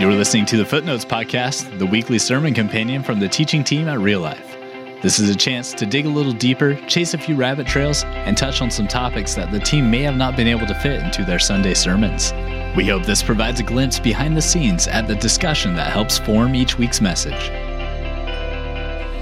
You're listening to the Footnotes Podcast, the weekly sermon companion from the teaching team at Real Life. This is a chance to dig a little deeper, chase a few rabbit trails, and touch on some topics that the team may have not been able to fit into their Sunday sermons. We hope this provides a glimpse behind the scenes at the discussion that helps form each week's message.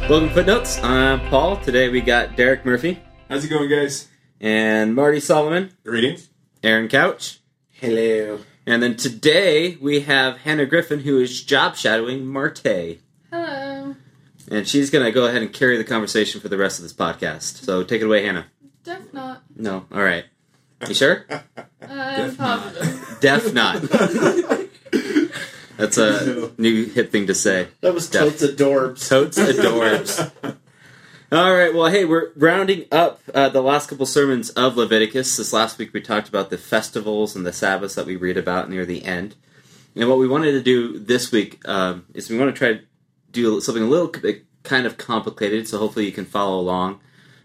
Welcome Footnotes. I'm Paul. Today we got Derek Murphy How's it going, guys? and Marty Solomon, Greetings. Aaron Couch. Hello. And then today we have Hannah Griffin, who is job shadowing Marty. Hello. And she's going to go ahead and carry the conversation for the rest of this podcast. So take it away, Hannah. Def not. No. All right. You sure? I'm positive. Deaf not. That's a new hip thing to say. That was Def- totes adorbs. Totes adorbs. All right. Well, hey, we're rounding up uh, the last couple sermons of Leviticus. This last week we talked about the festivals and the Sabbaths that we read about near the end. And what we wanted to do this week um, is we want to try to do something a little bit kind of complicated, so hopefully you can follow along.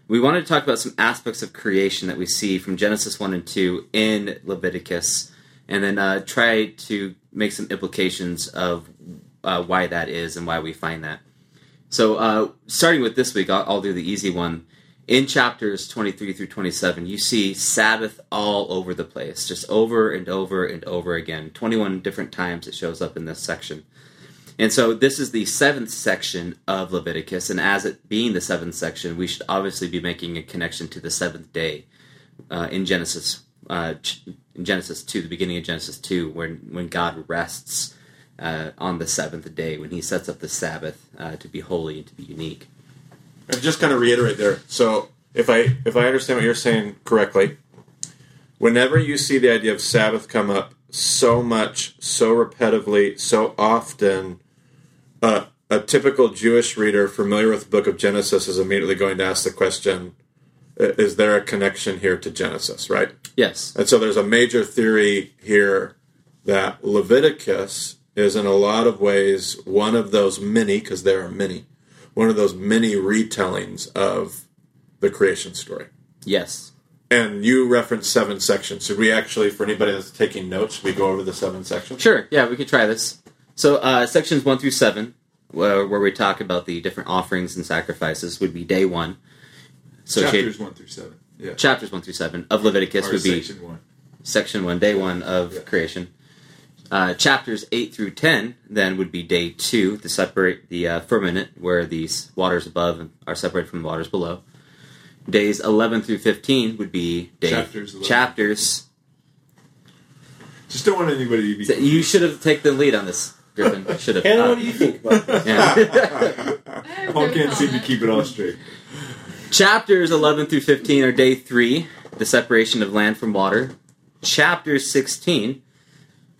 We wanted to talk about some aspects of creation that we see from Genesis 1 and 2 in Leviticus, and then uh, try to make some implications of uh, why that is and why we find that. So, uh, starting with this week, I'll, I'll do the easy one. In chapters 23 through 27, you see Sabbath all over the place, just over and over and over again. 21 different times it shows up in this section. And so, this is the seventh section of Leviticus, and as it being the seventh section, we should obviously be making a connection to the seventh day uh, in Genesis. Uh, in Genesis 2, the beginning of Genesis 2, when, when God rests uh, on the seventh day when he sets up the Sabbath uh, to be holy and to be unique. And just kind of reiterate there. So, if I if I understand what you're saying correctly, whenever you see the idea of Sabbath come up so much, so repetitively, so often, uh, a typical Jewish reader familiar with the book of Genesis is immediately going to ask the question: Is there a connection here to Genesis? Right. Yes, And so there's a major theory here that Leviticus is in a lot of ways one of those many, because there are many, one of those many retellings of the creation story. yes. And you referenced seven sections. Should we actually, for anybody that's taking notes, we go over the seven sections? Sure, yeah, we could try this. So, uh, sections 1 through 7, where, where we talk about the different offerings and sacrifices, would be day 1. Associated- Chapters one through seven. Yeah. chapters 1 through 7 of Leviticus Or would be section one. section 1, day 1 of Yeah. creation. Uh, chapters 8 through 10 then would be day 2 to separate the uh, firmament where these waters above are separated from the waters below. Days 11 through 15 would be day Chapters chapters. Just don't want anybody to be. So You should have taken the lead on this, Griffin. Should have. Hannah, what do you think about this? yeah. I Paul can't seem to keep it all straight. Chapters 11 through 15 are day 3, the separation of land from water. Chapter 16,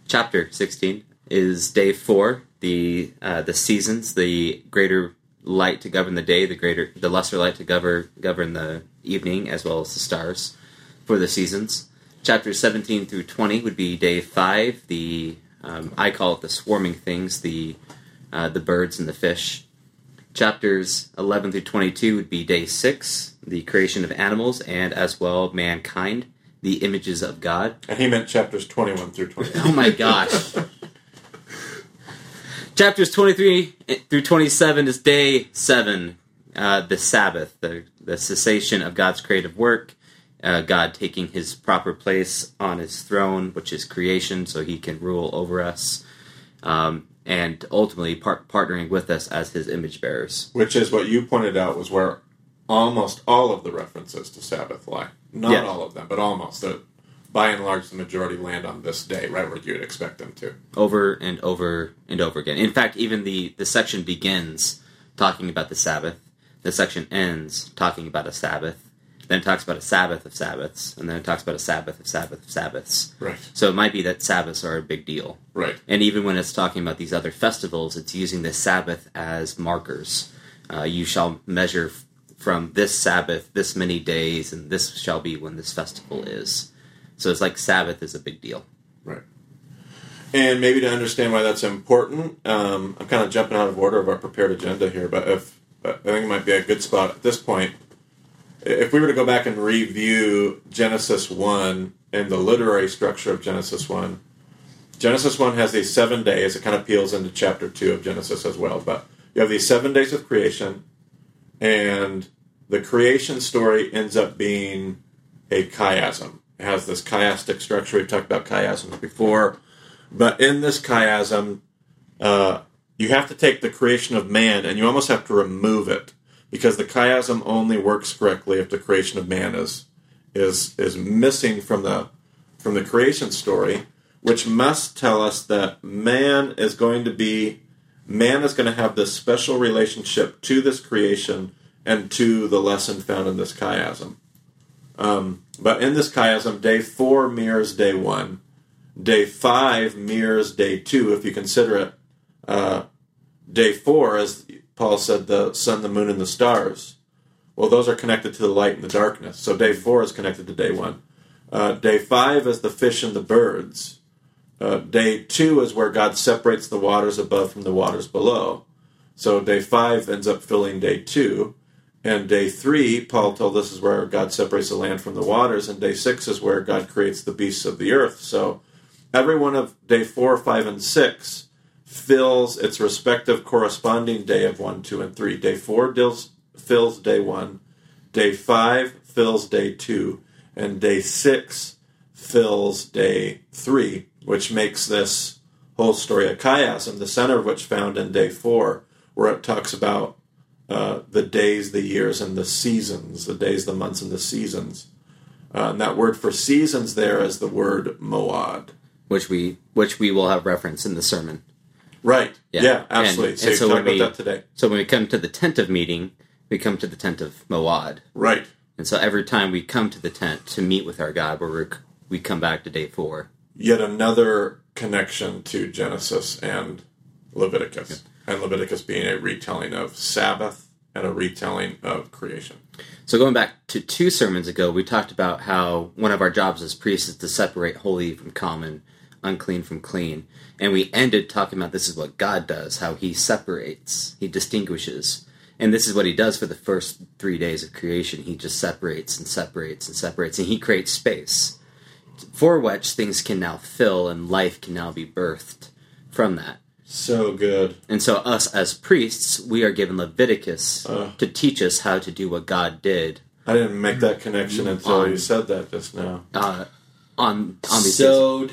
chapter 16 is day 4, the uh, the seasons, the greater light to govern the day, the greater the lesser light to govern govern the evening as well as the stars for the seasons. Chapters 17 through 20 would be day 5, the um, I call it the swarming things, the uh, the birds and the fish. Chapters 11 through 22 would be day 6, the creation of animals, and as well mankind, the images of God. And he meant chapters 21 through 20. Oh my gosh. Chapters 23 through 27 is day 7, uh, the Sabbath, the, the cessation of God's creative work, uh, God taking his proper place on his throne, which is creation, so he can rule over us, um, and ultimately par- partnering with us as his image bearers. Which is what you pointed out was where almost all of the references to Sabbath lie. Not Yeah. all of them, but almost. The, by and large, the majority land on this day, right where you'd expect them to. over and over and over again. In fact, even the, the section begins talking about the Sabbath. The section ends talking about a Sabbath. Then it talks about a Sabbath of Sabbaths, and then it talks about a Sabbath of Sabbath of Sabbaths. Right. So it might be that Sabbaths are a big deal. Right. And even when it's talking about these other festivals, it's using the Sabbath as markers. Uh, you shall measure from this Sabbath this many days, and this shall be when this festival is. So it's like Sabbath is a big deal. Right. And maybe to understand why that's important, um, I'm kind of jumping out of order of our prepared agenda here, but if I think it might be a good spot at this point. If we were to go back and review Genesis 1 and the literary structure of Genesis 1, Genesis 1 has these seven days. It kind of peels into chapter 2 of Genesis as well. But you have these seven days of creation, and the creation story ends up being a chiasm. It has this chiastic structure. We've talked about chiasms before. But in this chiasm, uh, you have to take the creation of man and you almost have to remove it because the chiasm only works correctly if the creation of man is is is missing from the from the creation story, which must tell us that man is going to be man is going to have this special relationship to this creation and to the lesson found in this chiasm. Um, but in this chiasm, day four mirrors day one. Day five mirrors day two, if you consider it. Uh, day four, as Paul said, the sun, the moon, and the stars. Well, those are connected to the light and the darkness. So day four is connected to day one. Uh, day five is the fish and the birds. Uh, day two is where God separates the waters above from the waters below. So day five ends up filling day two. And day three, Paul told us, is where God separates the land from the waters. And day six is where God creates the beasts of the earth. So every one of day four, five, and six fills its respective corresponding day of one, two, and three. Day four deals, fills day one. Day five fills day two. And day six fills day three, which makes this whole story a chiasm, the center of which found in day four, where it talks about uh, the days, the years, and the seasons, the days, the months, and the seasons. Uh, and that word for seasons there is the word moed. which we which we will have reference in the sermon. Right. Yeah. Yeah, absolutely. And- so and so talk when about we- that today. So when we come to the tent of meeting, we come to the tent of Moed. Right. And so every time we come to the tent to meet with our God, where we we come back to day four. Yet another connection to Genesis and Leviticus. And Leviticus being a retelling of Sabbath and a retelling of creation. So going back to two sermons ago, we talked about how one of our jobs as priests is to separate holy from common, unclean from clean. And we ended talking about this is what God does, how he separates, he distinguishes. And this is what he does for the first three days of creation. He just separates and separates and separates, and he creates space for which things can now fill and life can now be birthed from that. So good. And so, us as priests, we are given Leviticus Uh. to teach us how to do what God did I didn't make that connection until On- you said that just now. uh, on on these days. Sowed.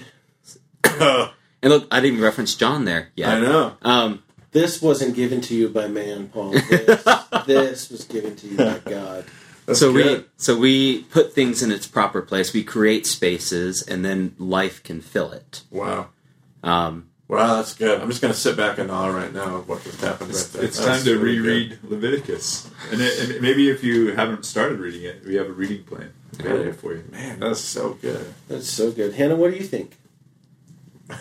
And look, I didn't even reference John there Yeah, I know. Um, This wasn't given to you by man, Paul. This, this was given to you by God. That's so we so we put things in its proper place. We create spaces, and then life can fill it. Wow. Um, Wow, that's good. I'm just going to sit back and awe right now of what just happened right It's, there. it's That's time to really good. reread Leviticus, and, it, and maybe if you haven't started reading it, we have a reading plan available for you. Man, that's so good. That's so good. Hannah, what do you think? all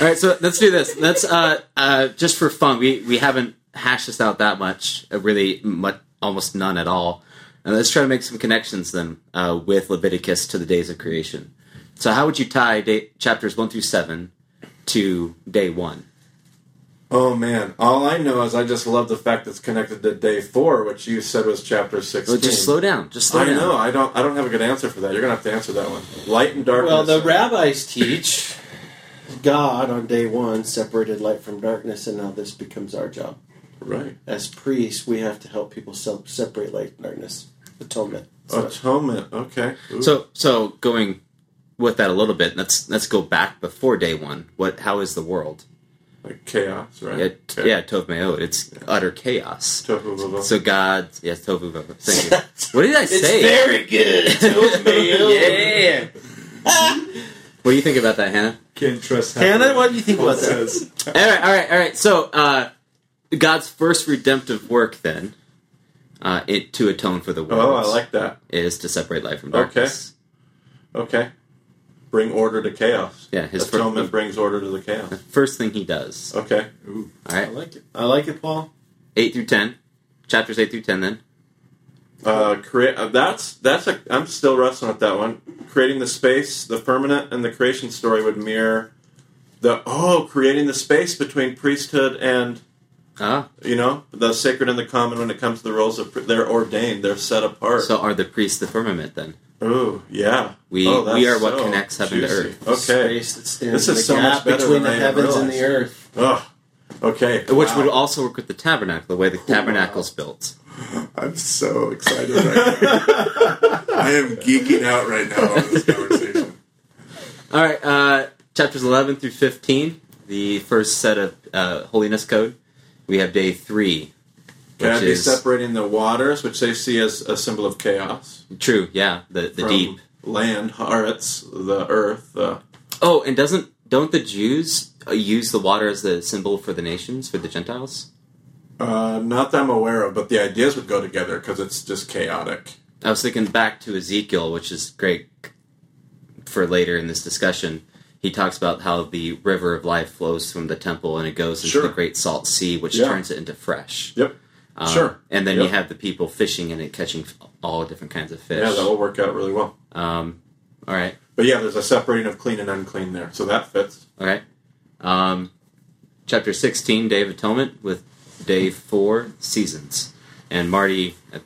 right, so let's do this. Let's uh, uh, just for fun. We we haven't hashed this out that much. Uh, really, much, almost none at all. And let's try to make some connections then uh, with Leviticus to the days of creation. So, how would you tie day, chapters one through seven to day one? Oh man, all I know is I just love the fact that it's connected to day four, which you said was chapter Well, sixteen. just slow down. Just slow I down. know. I don't. I don't have a good answer for that. You're gonna have to answer that one. Light and darkness. Well, the rabbis teach God on day one separated light from darkness, and now this becomes our job. right As priests, we have to help people separate light and darkness. Atonement. So- atonement. Okay. Ooh. So, so going with that a little bit, let's let's go back before day one. What? How is the world? like chaos, right? Yeah, t- yeah, tov me'od. It's utter chaos. Tohu. So God, yes, tohu vavohu. Thank you. What did I say? very good. yeah. What do you think about that, Hannah? Can't trust Hannah, what do you think Paul about that? All right, all right, all right. So, uh, God's first redemptive work, then, uh, it to atone for the world, oh, I like that. is to separate light from darkness. Okay. darkness. Okay. Bring order to chaos. Yeah, his fir- atonement brings order to the chaos. First thing he does. Okay. All I like it. I like it, Paul. eight through ten, chapters eight through ten. Then Uh, create. Uh, that's that's a. I'm still wrestling with that one. Creating the space, the firmament, and the creation story would mirror the oh, creating the space between priesthood and Ah, You know, the sacred and the common. When it comes to the roles of, they're ordained. They're set apart. so are the priests the firmament then? Ooh, yeah. We- Oh, we are what so connects heaven to earth. Okay. Space that stands This is the so much better between than the I had heavens and the earth. Oh, okay. Which Wow. would also work with the tabernacle, the way the tabernacle's built. I'm so excited right now. I am geeking out right now on this conversation. All right, uh, chapters 11 through 15, the first set of uh, holiness code. We have day three, Can I which be is separating the waters, which they see as a symbol of chaos, true. Yeah, the the deep. land, Haaretz, the earth, the Oh, and doesn't don't the Jews uh, use the water as the symbol for the nations for the Gentiles? uh, not that I'm aware of, but the ideas would go together because it's just chaotic. I was thinking back to Ezekiel, which is great for later in this discussion. He talks about how the river of life flows from the temple and it goes into Sure. the great salt sea, which Yeah. turns it into fresh. Yep. Um, Sure. And then you have the people fishing in it, catching all different kinds of fish. Yeah, that will work out really well. Um, all right. But yeah, there's a separating of clean and unclean there, so that fits. All right. Um, chapter 16, Day of Atonement, with day four, Seasons. And Marty, uh,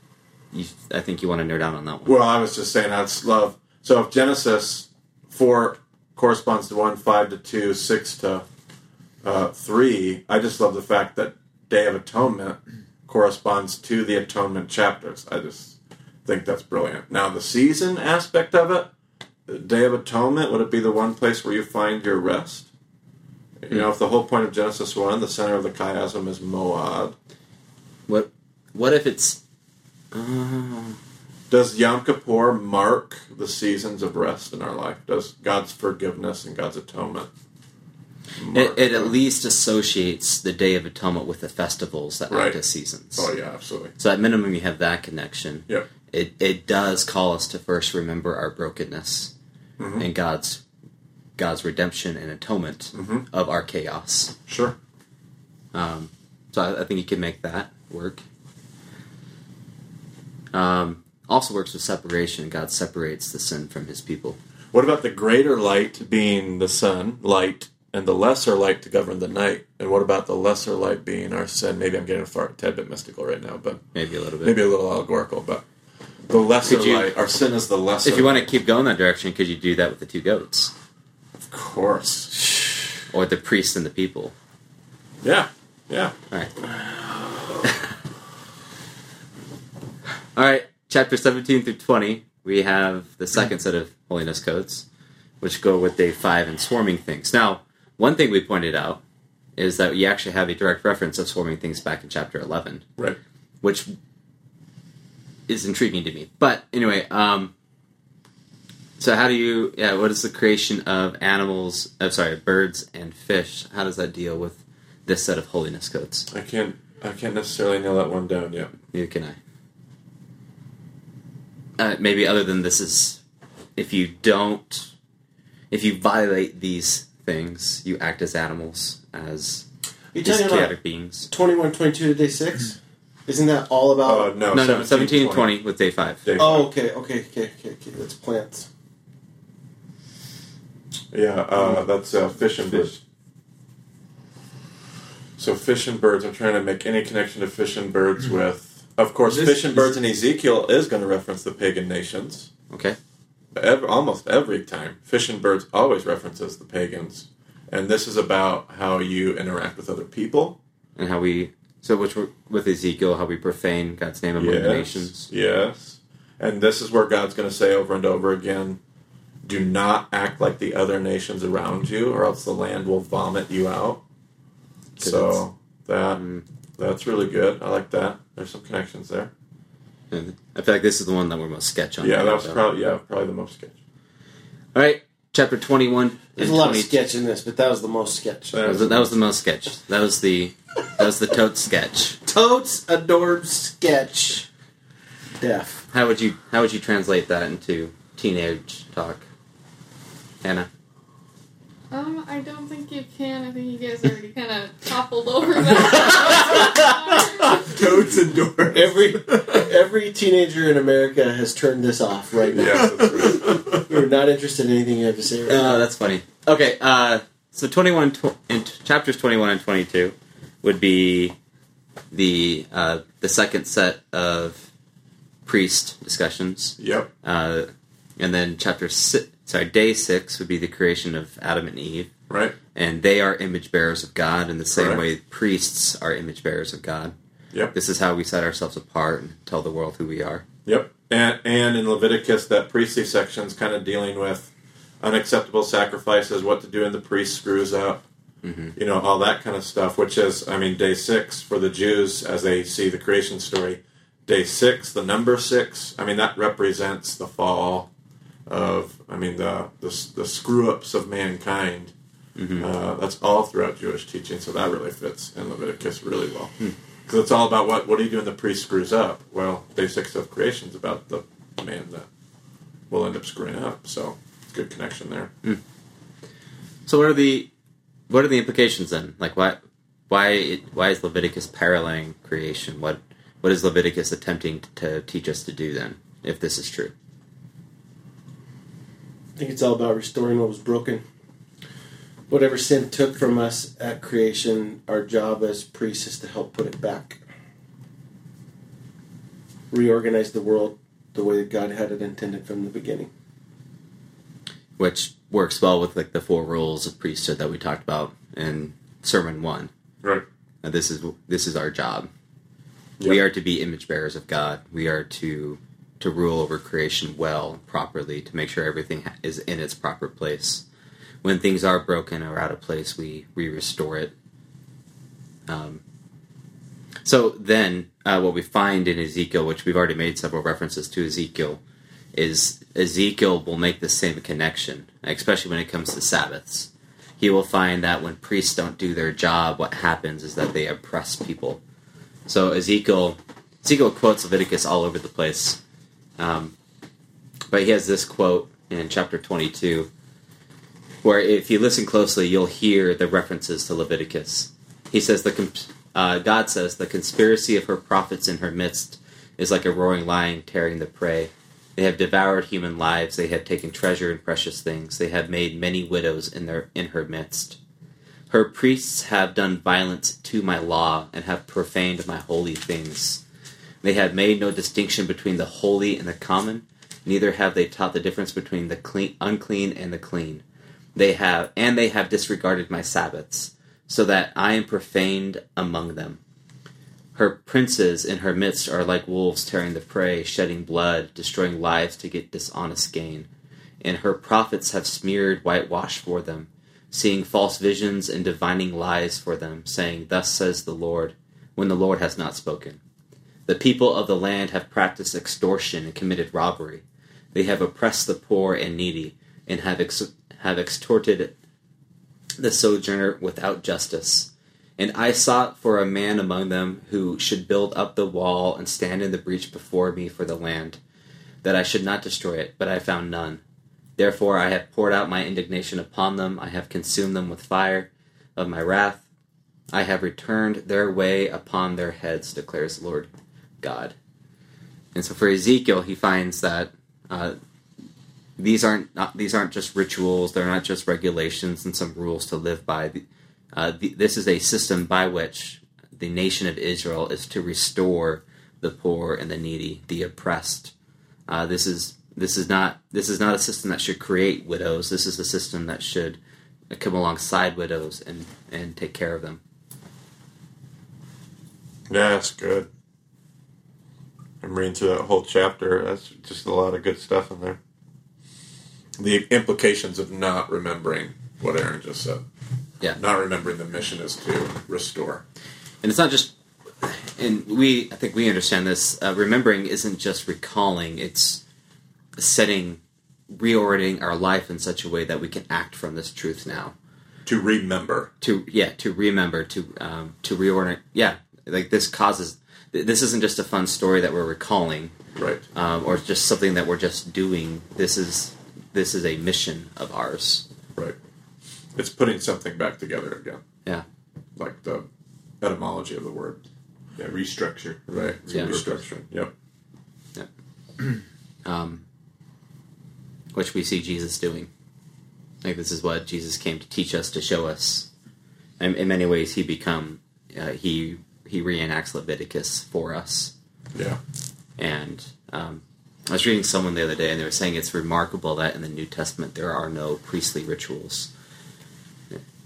you, I think you want to nerd down on that one. Well, I was just saying that's love. So if Genesis four corresponds to one, five to two, six to uh, three, I just love the fact that Day of Atonement corresponds to the Atonement chapters. I just think that's brilliant. Now the season aspect of it, the Day of Atonement, would it be the one place where you find your rest? You know, if the whole point of Genesis one, the center of the chiasm is Moab. What What if it's. Uh, Does Yom Kippur mark the seasons of rest in our life? Does God's forgiveness and God's atonement? It, it at least associates the Day of Atonement with the festivals that Right. act as seasons. Oh yeah, absolutely. So at minimum, you have that connection. Yep. It, it does call us to first remember our brokenness Mhm. and God's God's redemption and atonement Mhm. of our chaos. Sure. Um, so I, I think you can make that work. Um, also works with separation. God separates the sin from His people. What about the greater light being the sun, light, and the lesser light to govern the night? And what about the lesser light being our sin? Maybe I'm getting a far, tad bit mystical right now, but Maybe a little bit. maybe a little allegorical. But the lesser you- light, our sin is the lesser. If you want to keep going that direction, could you do that with the two goats, of course. or the priest and the people? Yeah, yeah. All right. All right. Chapter seventeen through twenty, we have the second set of holiness codes, which go with day five and swarming things. Now, one thing we pointed out is that you actually have a direct reference of swarming things back in chapter eleven. Right. which is intriguing to me. But anyway, um, so how do you? Yeah, what is the creation of animals? I'm sorry, birds and fish. How does that deal with this set of holiness codes? I can't. I can't necessarily nail that one down yet. Neither can I. Uh, maybe other than this is, if you don't, if you violate these things, you act as animals, as You just talking about chaotic beings. 21, 22 to day six? Isn't that all about? Uh, no, No, no, 17 and 20 with day five. Day oh, okay, okay, okay, okay, okay. That's plants. Yeah, uh, that's uh, fish and birds. So fish and birds. I'm trying to make any connection to fish and birds with, of course, This fish and birds in Ezekiel is going to reference the pagan nations. Okay. Ev almost every time, fish and birds always references the pagans, and this is about how you interact with other people. and how we so which with Ezekiel how we profane God's name among the nations. Yes. And this is where God's going to say over and over again do not act like the other nations around you, or else the land will vomit you out." So that Mm. that's really good. I like that. There's some connections there. And I feel like this is the one that we're most sketch on. Yeah, that was So- probably yeah probably the most sketch. All right, chapter twenty-one. There's a and lot of 20 sketch in this, but that was the most sketch. That That was, the, that was the most sketch. That was the that was the tote sketch. Totes adored sketch. Deaf. How would you how would you translate that into teenage talk, Hannah? Um, I don't think you can. I think you guys already kind of toppled over that. Toads and doors. Every every teenager in America has turned this off right now. yes, that's right. We're not interested in anything you have to say right now. Oh, that's funny. Okay, uh, so twenty-one tw- t- chapters twenty-one and twenty-two would be the uh, the second set of priest discussions, Yep. uh, and then chapter six, sorry, day six would be the creation of Adam and Eve, Right. and they are image bearers of God in the same Correct. way priests are image bearers of God. Yep. This is how we set ourselves apart and tell the world who we are. Yep. And and in Leviticus, that priestly section is kind of dealing with unacceptable sacrifices, what to do when the priest screws up, mm-hmm. you know, all that kind of stuff. Which is, I mean, day six for the Jews as they see the creation story. Day six, the number six. I mean, that represents the fall of, I mean, the the, the screw ups of mankind. Mm-hmm. Uh, that's all throughout Jewish teaching, so that really fits in Leviticus really well. Hmm. Because it's all about what what do you do when the priest screws up? Well, day six of creation is about the man that will end up screwing up. So good connection there. Hmm. So what are the what are the implications then? Like why why why is Leviticus paralleling creation? What what is Leviticus attempting to teach us to do then? If this is true, I think it's all about restoring what was broken. Whatever sin took from us at creation, our job as priests is to help put it back. Reorganize the world the way that God had it intended from the beginning. which works well with like the four rules of priesthood that we talked about in sermon one. Right. And this is this is our job. Yep. We are to be image bearers of God. We are to to rule over creation well, properly, to make sure everything is in its proper place. When things are broken or out of place, we we restore it. Um, so then, uh, what we find in Ezekiel, which we've already made several references to Ezekiel, is Ezekiel will make the same connection, especially when it comes to Sabbaths. He will find that when priests don't do their job, what happens is that they oppress people. So Ezekiel, Ezekiel quotes Leviticus all over the place, um, but he has this quote in chapter twenty-two, where if you listen closely, you'll hear the references to Leviticus. He says the uh, God says the conspiracy of her prophets in her midst is like a roaring lion tearing the prey. They have devoured human lives. They have taken treasure and precious things. They have made many widows in their in her midst. Her priests have done violence to my law and have profaned my holy things. They have made no distinction between the holy and the common. Neither have they taught the difference between the clean, unclean and the clean. They have, and they have disregarded my Sabbaths, so that I am profaned among them. Her princes in her midst are like wolves tearing the prey, shedding blood, destroying lives to get dishonest gain. And her prophets have smeared whitewash for them, seeing false visions and divining lies for them, saying, Thus says the Lord, when the Lord has not spoken. The people of the land have practiced extortion and committed robbery. They have oppressed the poor and needy, and have, ex- have extorted the sojourner without justice. And I sought for a man among them who should build up the wall and stand in the breach before me for the land, that I should not destroy it, but I found none. Therefore I have poured out my indignation upon them, I have consumed them with fire of my wrath. I have returned their way upon their heads, declares the Lord God. And so for Ezekiel, he finds that uh, these aren't not, these aren't just rituals; they're not just regulations and some rules to live by. Uh, the, this is a system by which the nation of Israel is to restore the poor and the needy, the oppressed. Uh, this is this is not this is not a system that should create widows. This is a system that should come alongside widows and and take care of them. Yeah, that's good. I'm reading through that whole chapter. That's just a lot of good stuff in there. The implications of not remembering what Aaron just said. Yeah. Not remembering the mission is to restore. and it's not just and we i think we understand this uh, remembering isn't just recalling it's setting reordering our life in such a way that we can act from this truth now To remember. to yeah to remember to um, to reorient yeah like this causes this isn't just a fun story that we're recalling Right. um, or just something that we're just doing this is this is a mission of ours Right. It's putting something back together again. yeah Like the etymology of the word. Yeah, restructure. Right. Yeah. Restructuring. Yep. um, which we see Jesus doing. Like this is what Jesus came to teach us, to show us. And in many ways, he become uh, he he reenacts Leviticus for us. Yeah. And um, I was reading someone the other day, and they were saying it's remarkable that in the New Testament there are no priestly rituals.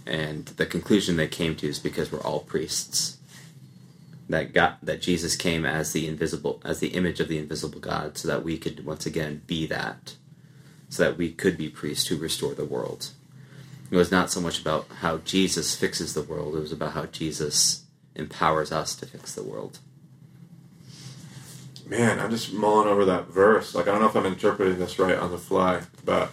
And the conclusion they came to is because we're all priests. That God, that Jesus came as the invisible, as the image of the invisible God, so that we could once again be that, so that we could be priests who restore the world. It was not so much about how Jesus fixes the world; it was about how Jesus empowers us to fix the world. Man, I'm just mulling over that verse. Like, I don't know if I'm interpreting this right on the fly, but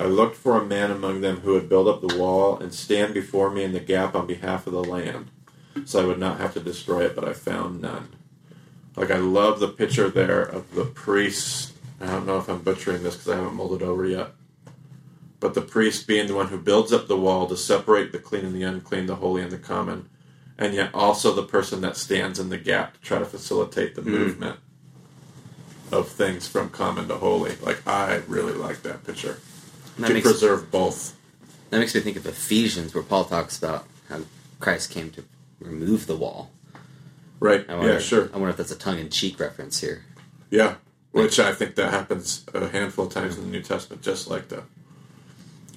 I looked for a man among them who would build up the wall and stand before me in the gap on behalf of the land, so I would not have to destroy it, but I found none. Like, I love the picture there of the priest. I don't know if I'm butchering this because I haven't mulled it over yet. But the priest being the one who builds up the wall to separate the clean and the unclean, the holy and the common, and yet also the person that stands in the gap to try to facilitate the movement of things from common to holy. Like I really like that picture. That to makes, preserve both. that makes me think of Ephesians, where Paul talks about how Christ came to remove the wall. Right. Wonder, Yeah, sure. I wonder if that's a tongue-in-cheek reference here. Yeah. Which I think that happens a handful of times in the New Testament, just like that.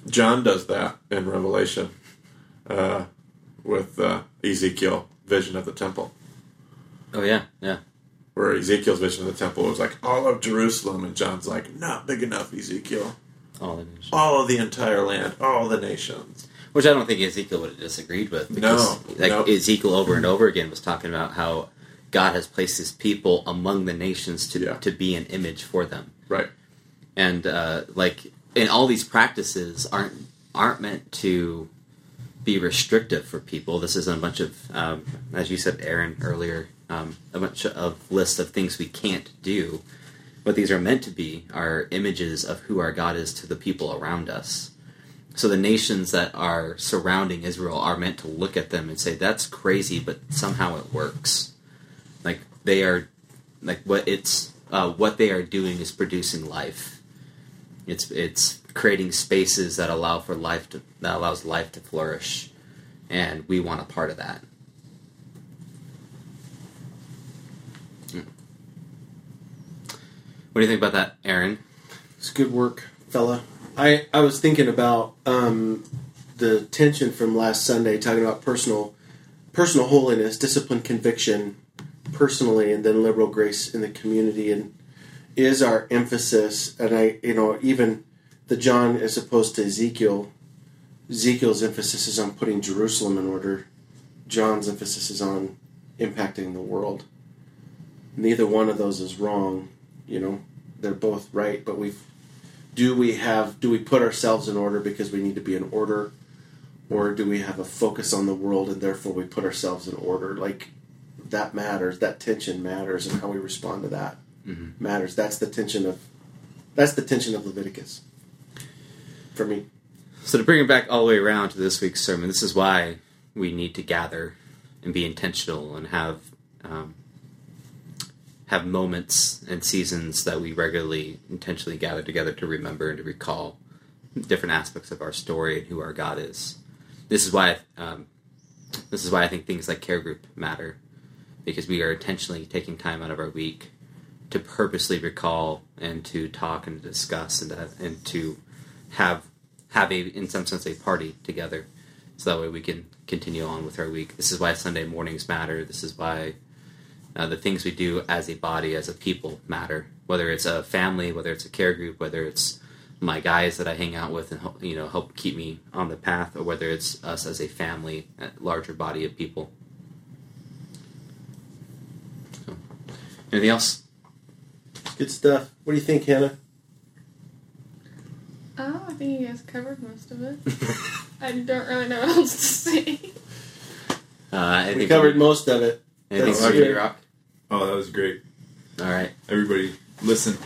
John does that in Revelation uh, with uh, Ezekiel vision of the temple. Oh yeah, yeah. Where Ezekiel's vision of the temple was like all of Jerusalem, and John's like, not big enough, Ezekiel. All the nations. All of the entire land, all the nations. Which I don't think Ezekiel would have disagreed with. Because, No, like no. Ezekiel over and over again was talking about how God has placed His people among the nations to Yeah. to be an image for them, Right. and uh, like, and all these practices aren't aren't meant to be restrictive for people. This isn't a bunch of, um, as you said, Aaron earlier, um, a bunch of lists of things we can't do. What these are meant to be are images of who our God is to the people around us. So the nations that are surrounding Israel are meant to look at them and say, "That's crazy," but somehow it works. Like they are, like what it's uh, what they are doing is producing life. It's it's creating spaces that allow for life to that allows life to flourish, and we want a part of that. Hmm. What do you think about that, Aaron? It's good work, fella. I, I was thinking about um, the tension from last Sunday, talking about personal personal holiness, discipline, conviction, personally, and then liberal grace in the community, and is our emphasis. And I, you know, even the John as opposed to Ezekiel, Ezekiel's emphasis is on putting Jerusalem in order. John's emphasis is on impacting the world. Neither one of those is wrong. You know, they're both right, but we do we have do we put ourselves in order because we need to be in order or do we have a focus on the world and therefore we put ourselves in order like that matters that tension matters and how we respond to that Mhm. matters that's the tension of that's the tension of leviticus for me So to bring it back all the way around to this week's sermon, this is why we need to gather and be intentional and have um, have moments and seasons that we regularly intentionally gather together to remember and to recall different aspects of our story and who our God is. This is why um, this is why I think things like care group matter because we are intentionally taking time out of our week to purposely recall and to talk and to discuss and to, and to have have a in some sense a party together. So that way we can continue on with our week. This is why sunday mornings matter. This is why uh, the things we do as a body as a people matter. Whether it's a family whether it's a care group whether it's my guys that i hang out with and help, you know help keep me on the path or whether it's us as a family a larger body of people. So, anything else? Good stuff. What do you think hannah Oh, I think you guys covered most of it. I don't really know what else to say. uh, anything we covered you- most of it anything That's from you, rock Oh, that was great. all right Everybody, listen.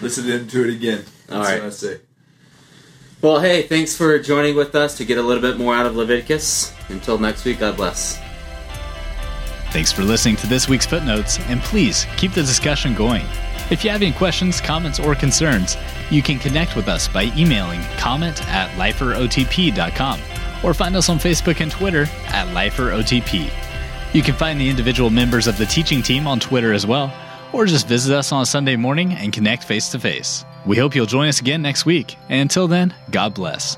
Listen into it again. That's All right. what I say. Well, hey, thanks for joining with us to get a little bit more out of Leviticus. Until next week, God bless. Thanks for listening to this week's footnotes, and please keep the discussion going. If you have any questions, comments, or concerns, you can connect with us by emailing comment at liferotp.com or find us on Facebook and Twitter at liferotp. You can find the individual members of the teaching team on Twitter as well, or just visit us on a Sunday morning and connect face to face. We hope you'll join us again next week. And until then, God bless.